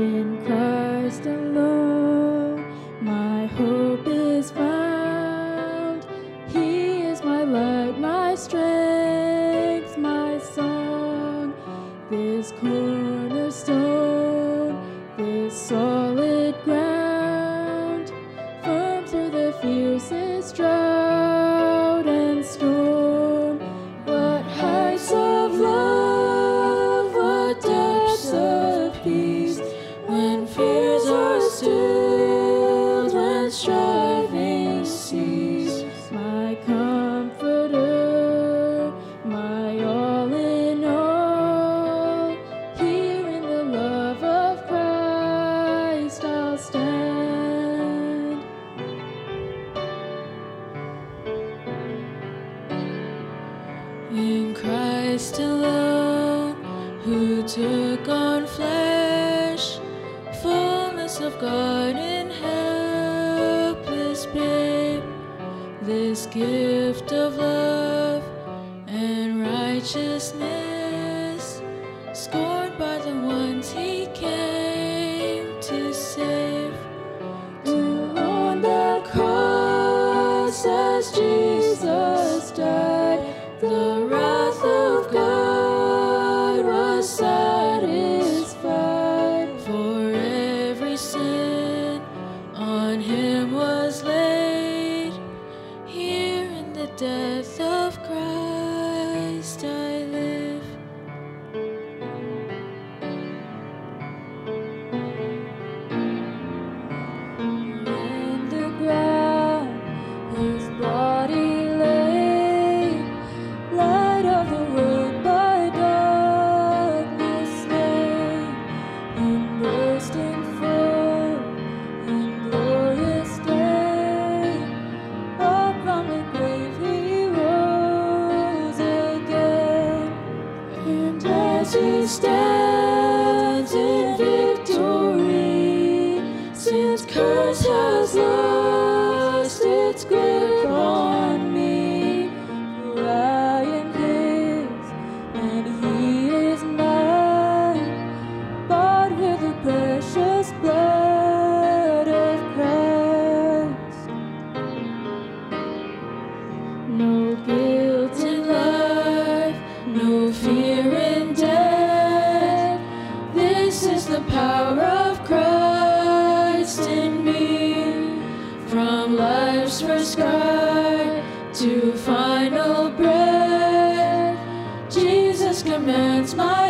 in Christ alone. took on flesh, fullness of God in helpless babe. This gift of love and righteousness, scorned by the ones he came to save. To on the cross as Jesus died, the death stands in victory. Since curse power of Christ in me from life's first to final breath. Jesus commands my